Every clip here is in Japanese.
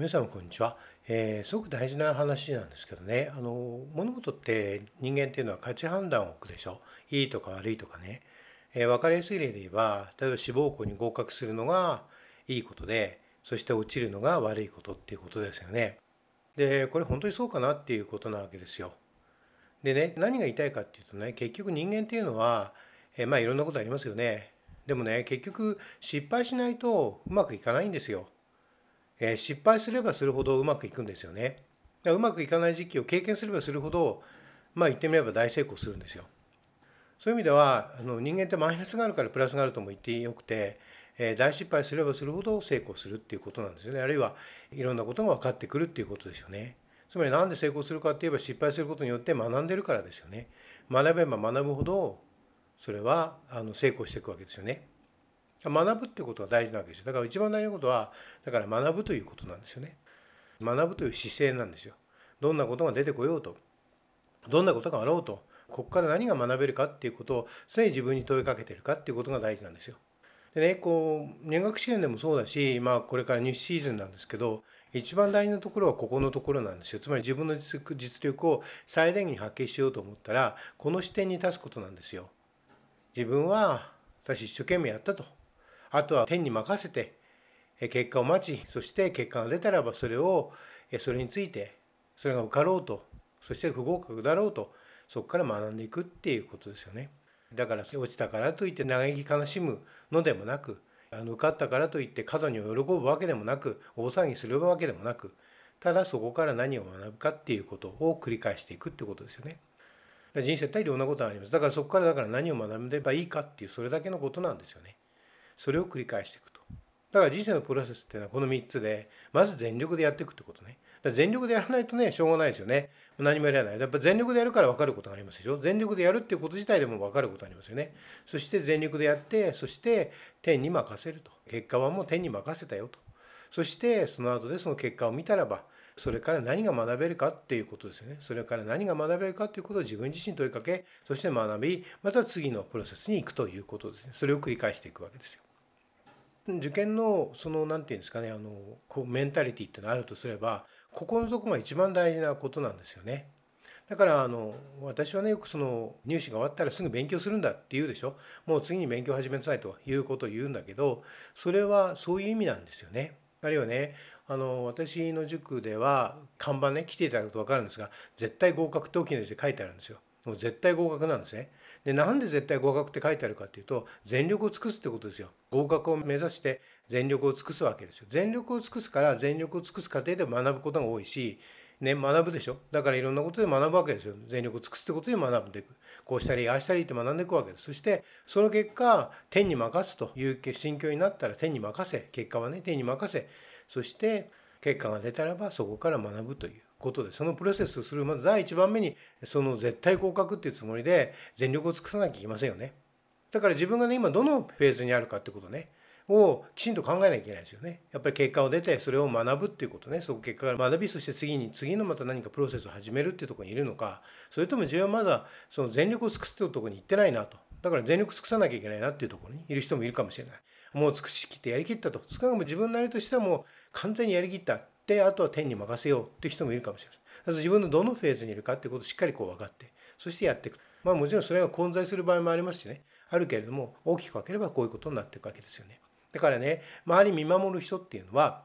皆様こんにちは、えー、すごく大事な話なんですけどね。あの物事って人間っていうのは価値判断を置くでしょ。いいとか悪いとかね、えー、分かりやすい例で言えば例えば志望校に合格するのがいいことでそして落ちるのが悪いことっていうことですよね。でこれ本当にそうかなっていうことなわけですよ。でね何が言いたいかっていうとね結局人間っていうのは、えー、まあいろんなことありますよね。でもね結局失敗しないとうまくいかないんですよ。え失敗すればするほどうまくいくんですよね。うまくいかない時期を経験すればするほどまあ言ってみれば大成功するんですよ。そういう意味ではあの人間ってマイナスがあるからプラスがあるとも言ってよくて、え大失敗すればするほど成功するっていうことなんですよねあるいはいろんなことが分かってくるっていうことですよね。つまり何で成功するかっていえば失敗することによって学んでるからですよね。学べば学ぶほどそれはあの成功していくわけですよね。学ぶっていうことが大事なわけですよ。だから一番大事なことはだから学ぶということなんですよね。学ぶという姿勢なんですよ。どんなことが出てこようとどんなことがあろうとここから何が学べるかっていうことを常に自分に問いかけてるかっていうことが大事なんですよ。でねこう入学試験でもそうだしまあこれから入試シーズンなんですけど一番大事なところはここのところなんですよ。つまり自分の実力を最大限に発揮しようと思ったらこの視点に立つことなんですよ。自分は私一生懸命やったと。あとは天に任せて結果を待ちそして結果が出たらばそれをそれについてそれが受かろうとそして不合格だろうとそこから学んでいくっていうことですよね。だから落ちたからといって嘆き悲しむのでもなくあの受かったからといって過度に喜ぶわけでもなく大騒ぎするわけでもなくただそこから何を学ぶかっていうことを繰り返していくってことですよね。人生っていろんなことがあります。だからそこからだから何を学べばいいかっていうそれだけのことなんですよね。それを繰り返していくと。だから人生のプロセスっていうのはこの3つでまず全力でやっていくってことね。全力でやらないとねしょうがないですよね。何もやらない。やっぱ全力でやるから分かることがありますでしょ。全力でやるっていうこと自体でも分かることがありますよね。そして全力でやってそして天に任せると。結果はもう天に任せたよと。そしてその後でその結果を見たらばそれから何が学べるかっていうことですよね。それから何が学べるかということを自分自身問いかけそして学びまた次のプロセスに行くということですね。それを繰り返していくわけですよ。受験のその何て言うんですかねあのこうメンタリティってのあるとすればここのとこが一番大事なことなんですよね。だからあの私はねよくその入試が終わったらすぐ勉強するんだって言うでしょもう次に勉強始めなさいということを言うんだけどそれはそういう意味なんですよね。あるいはねあの私の塾では看板ね来ていただくと分かるんですが絶対合格って大きな字で書いてあるんですよ。もう絶対合格なんですね。でなんで絶対合格って書いてあるかっていうと全力を尽くすってことですよ。合格を目指して全力を尽くすわけですよ。全力を尽くすから全力を尽くす過程で学ぶことが多いし、ね、学ぶでしょだからいろんなことで学ぶわけですよ。全力を尽くすってことで学んでいく。こうしたりああしたりって学んでいくわけです。そしてその結果天に任すという心境になったら天に任せ結果はね天に任せそして結果が出たらばそこから学ぶということでそのプロセスをするまず第一番目にその絶対合格っていうつもりで全力を尽くさなきゃいけませんよね。だから自分がね今どのフェーズにあるかってことねをきちんと考えなきゃいけないですよね。やっぱり結果を出てそれを学ぶっていうことねそこ結果から学びそして次に次のまた何かプロセスを始めるっていうところにいるのかそれとも自分はまだその全力を尽くすっていうとこに行ってないなとだから全力尽くさなきゃいけないなっていうところにいる人もいるかもしれない。もう尽くしきってやりきったと少なくとも自分なりとしてはもう完全にやりきったであとは天に任せようっていう人もいるかもしれません。自分のどのフェーズにいるかっていうことをしっかりこう分かってそしてやっていく。まあもちろんそれが混在する場合もありますしねあるけれども大きく分ければこういうことになっていくわけですよね。だからね周り見守る人っていうのは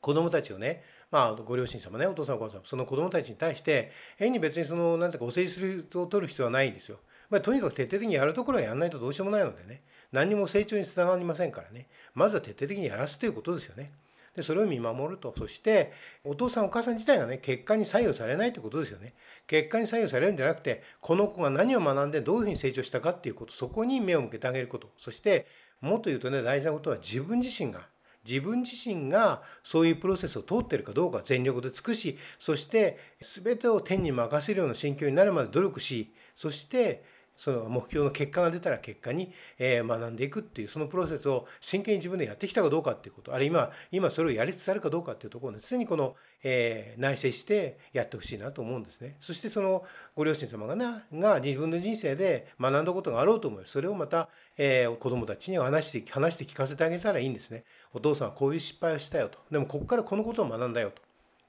子供たちをねまあ、ご両親様ねお父さんお母さんその子供たちに対して変に別にその何ていうかお世辞するを取る必要はないんですよ。まあ、とにかく徹底的にやるところはやらないとどうしようもないのでね何にも成長につながりませんからねまずは徹底的にやらすということですよね。でそれを見守ると。そしてお父さんお母さん自体がね結果に左右されないということですよね。結果に左右されるんじゃなくてこの子が何を学んでどういうふうに成長したかっていうこと。そこに目を向けてあげること。そしてもっと言うとね大事なことは自分自身が自分自身がそういうプロセスを通ってるかどうか全力で尽くしそして全てを天に任せるような心境になるまで努力しそしてその目標の結果が出たら結果に、え学んでいくっていうそのプロセスを真剣に自分でやってきたかどうかっていうことあるいは今それをやりつつあるかどうかっていうところを常にこの、え内省してやってほしいなと思うんですね。そしてそのご両親様がなが自分の人生で学んだことがあろうと思うそれをまた、え子どもたちに話して話して聞かせてあげたらいいんですね。お父さんはこういう失敗をしたよと。でもここからこのことを学んだよと。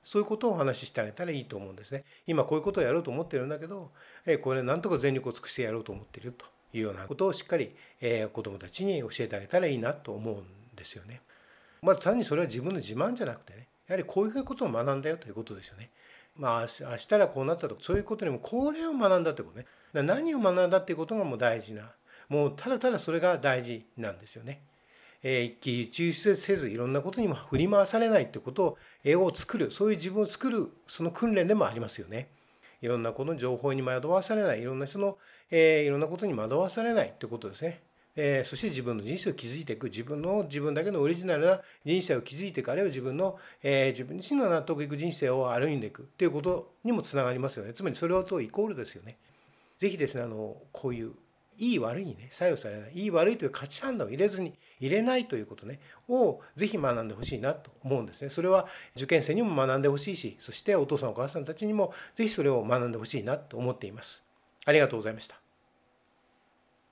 そういうことをお話ししてあげたらいいと思うんですね。今こういうことをやろうと思ってるんだけど、えこれなんとか全力を尽くしてやろうと思っているというようなことをしっかり、え子どもたちに教えてあげたらいいなと思うんですよね。まず単にそれは自分の自慢じゃなくてね、やはりこういうことを学んだよということですよね。まあ明日らこうなったとかそういうことにもこれを学んだということね。何を学んだっていうことがもう大事な、もうただただそれが大事なんですよね。え一喜一憂せずいろんなことにも振り回されないってことを絵を作るそういう自分を作るその訓練でもありますよね。いろんなこの情報に惑わされないいろんな人の、え、いろんなことに惑わされないってことですね。え、そして自分の人生を築いていく自分の自分だけのオリジナルな人生を築いていくあるいは自分の、えー、自分自身の納得いく人生を歩んでいくっていうことにもつながりますよねつまりそれはとイコールですよね。ぜひですねあのこういういい悪いにね作用されない。いい悪いという価値判断を入れずに入れないということねをぜひ学んでほしいなと思うんですね。それは受験生にも学んでほしいしそしてお父さんお母さんたちにもぜひそれを学んでほしいなと思っています。ありがとうございました。